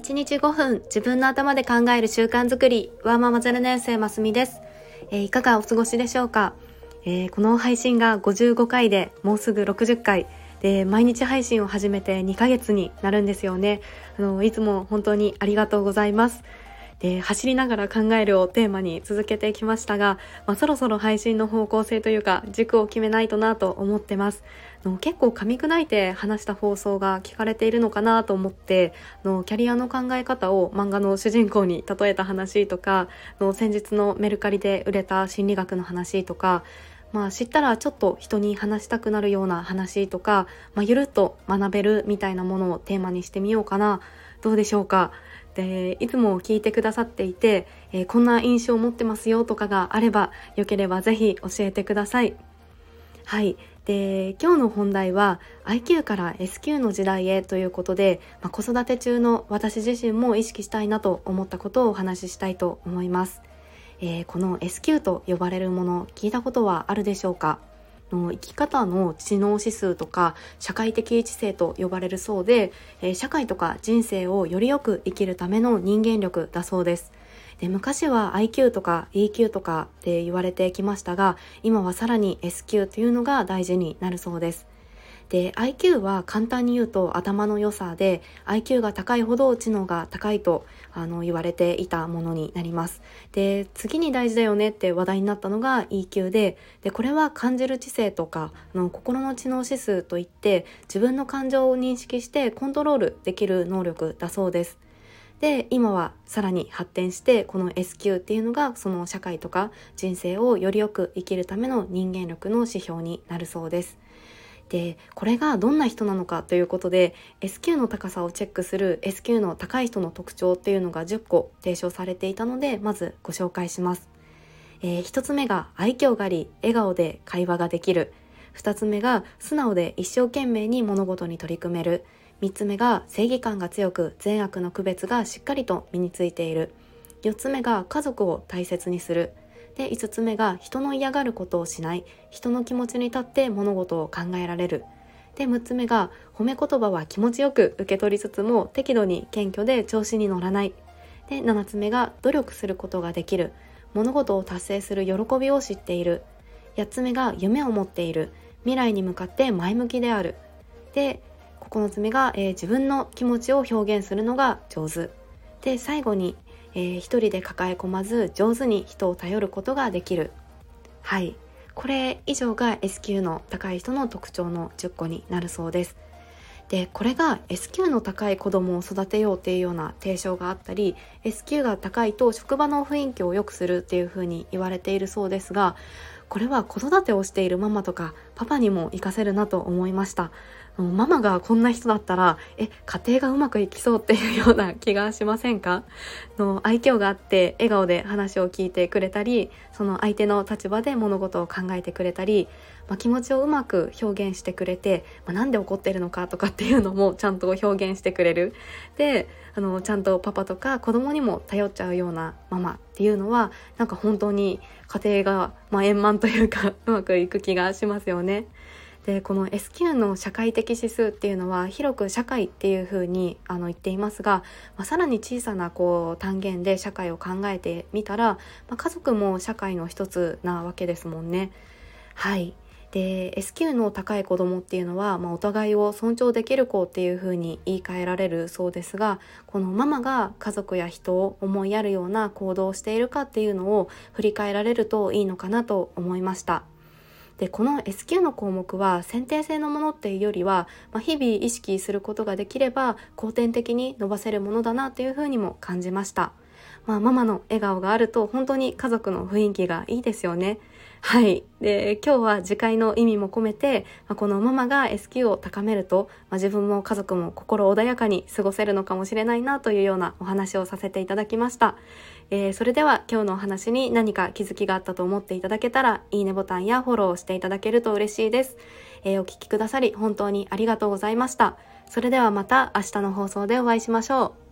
1日5分自分の頭で考える習慣づくり。ワーママゼル年生ますみです、えー、いかがお過ごしでしょうか、えー、この配信が55回でもうすぐ60回。で毎日配信を始めて2ヶ月になるんですよね。あのいつも本当にありがとうございます。で走りながら考えるをテーマに続けてきましたが、まあ、そろそろ配信の方向性というか軸を決めないとなと思ってます。の結構噛み砕いて話した放送が聞かれているのかなと思ってのキャリアの考え方を漫画の主人公に例えた話とかの先日のメルカリで売れた心理学の話とかまあ知ったらちょっと人に話したくなるような話とか、まあ、ゆるっと学べるみたいなものをテーマにしてみようかな。どうでしょうか？でいつも聞いてくださっていて、えー、こんな印象を持ってますよとかがあればよければぜひ教えてください。はいで今日の本題は IQ から SQ の時代へということで、まあ、子育て中の私自身も意識したいなと思ったことをお話ししたいと思います。えー、この SQ と呼ばれるもの聞いたことはあるでしょうか？の生き方の知能指数とか社会的知性と呼ばれるそうで、えー、社会とか人生をよりよく生きるための人間力だそうです。で昔は IQ とか EQ とかって言われてきましたが今はさらに SQ というのが大事になるそうです。で IQ は簡単に言うと頭の良さで IQ が高いほど知能が高いとあの言われていたものになりますで次に大事だよねって話題になったのが EQ ででこれは感じる知性とかの心の知能指数といって自分の感情を認識してコントロールできる能力だそうですで今はさらに発展してこの SQ っていうのがその社会とか人生をよりよく生きるための人間力の指標になるそうです。でこれがどんな人なのかということで S q の高さをチェックする S q の高い人の特徴っていうのが10個提唱されていたのでまずご紹介します、えー、1つ目が愛嬌があり笑顔で会話ができる。2つ目が素直で一生懸命に物事に取り組める。3つ目が正義感が強く善悪の区別がしっかりと身についている。4つ目が家族を大切にする。で5つ目が人の嫌がることをしない。人の気持ちに立って物事を考えられる。で6つ目が褒め言葉は気持ちよく受け取りつつも適度に謙虚で調子に乗らない。で7つ目が努力することができる。物事を達成する喜びを知っている。8つ目が夢を持っている。未来に向かって前向きである。で9つ目が、えー、自分の気持ちを表現するのが上手。で最後にえー、一人で抱え込まず上手に人を頼ることができる。はい。これ以上が S q の高い人の特徴の10個になるそうです。でこれが S q の高い子供を育てようっていうような提唱があったり S q が高いと職場の雰囲気を良くするっていうふうに言われているそうですがこれは子育てをしているママとかパパにも活かせるなと思いました。ママがこんな人だったらえ家庭がうまくいきそうっていうような気がしませんか？の愛嬌があって笑顔で話を聞いてくれたりその相手の立場で物事を考えてくれたり、まあ、気持ちをうまく表現してくれて、まあ、なんで怒ってるのかとかっていうのもちゃんと表現してくれる。であのちゃんとパパとか子供にも頼っちゃうようなママっていうのはなんか本当に家庭が、まあ、円満というか うまくいく気がしますよね。でこの S q の社会的指数っていうのは広く社会っていうふうにあの言っていますが、まあ、さらに小さなこう単元で社会を考えてみたら、まあ、家族も社会の一つなわけですもんね。はいで S q の高い子供っていうのは、まあ、お互いを尊重できる子っていうふうに言い換えられるそうですがこのママが家族や人を思いやるような行動をしているかっていうのを振り返られるといいのかなと思いました。でこの S q の項目は選定性のものっていうよりは、まあ、日々意識することができれば後天的に伸ばせるものだなというふうにも感じました。まあ、ママの笑顔があると本当に家族の雰囲気がいいですよね。はい。で、今日は次回の意味も込めて、まあ、このママが S q を高めると、まあ、自分も家族も心穏やかに過ごせるのかもしれないなというようなお話をさせていただきました。えー、それでは今日のお話に何か気づきがあったと思っていただけたら、いいねボタンやフォローしていただけると嬉しいです。えー、お聴きくださり本当にありがとうございました。それではまた明日の放送でお会いしましょう。